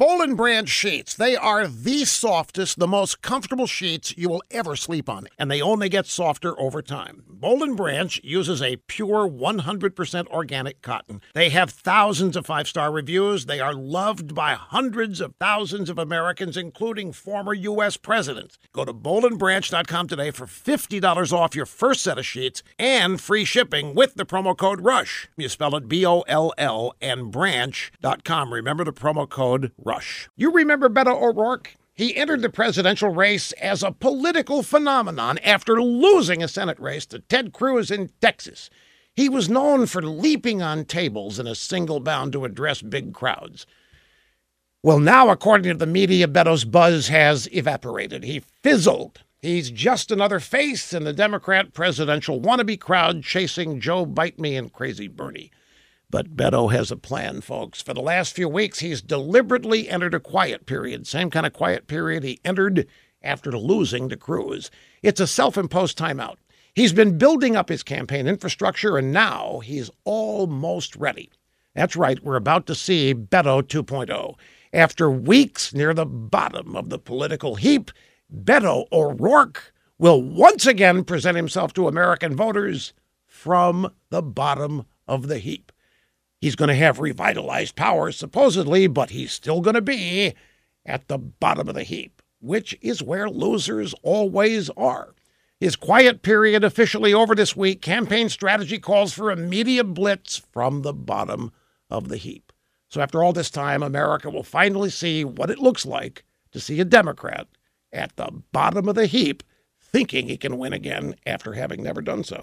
Boll and Branch sheets. They are the softest, the most comfortable sheets you will ever sleep on, and they only get softer over time. Boll and Branch uses a pure 100% organic cotton. They have thousands of five star reviews. They are loved by hundreds of thousands of Americans, including former U.S. presidents. Go to bollandbranch.com today for $50 off your first set of sheets and free shipping with the promo code RUSH. You spell it B O L L and branch.com. Remember the promo code RUSH. You remember Beto O'Rourke? He entered the presidential race as a political phenomenon after losing a Senate race to Ted Cruz in Texas. He was known for leaping on tables in a single bound to address big crowds. Well, now, according to the media, Beto's buzz has evaporated. He fizzled. He's just another face in the Democrat presidential wannabe crowd chasing Joe Bite Me and Crazy Bernie. But Beto has a plan, folks. For the last few weeks, he's deliberately entered a quiet period, same kind of quiet period he entered after losing to Cruz. It's a self imposed timeout. He's been building up his campaign infrastructure, and now he's almost ready. That's right, we're about to see Beto 2.0. After weeks near the bottom of the political heap, Beto O'Rourke will once again present himself to American voters from the bottom of the heap. He's going to have revitalized power, supposedly, but he's still going to be at the bottom of the heap, which is where losers always are. His quiet period officially over this week. Campaign strategy calls for a media blitz from the bottom of the heap. So, after all this time, America will finally see what it looks like to see a Democrat at the bottom of the heap thinking he can win again after having never done so.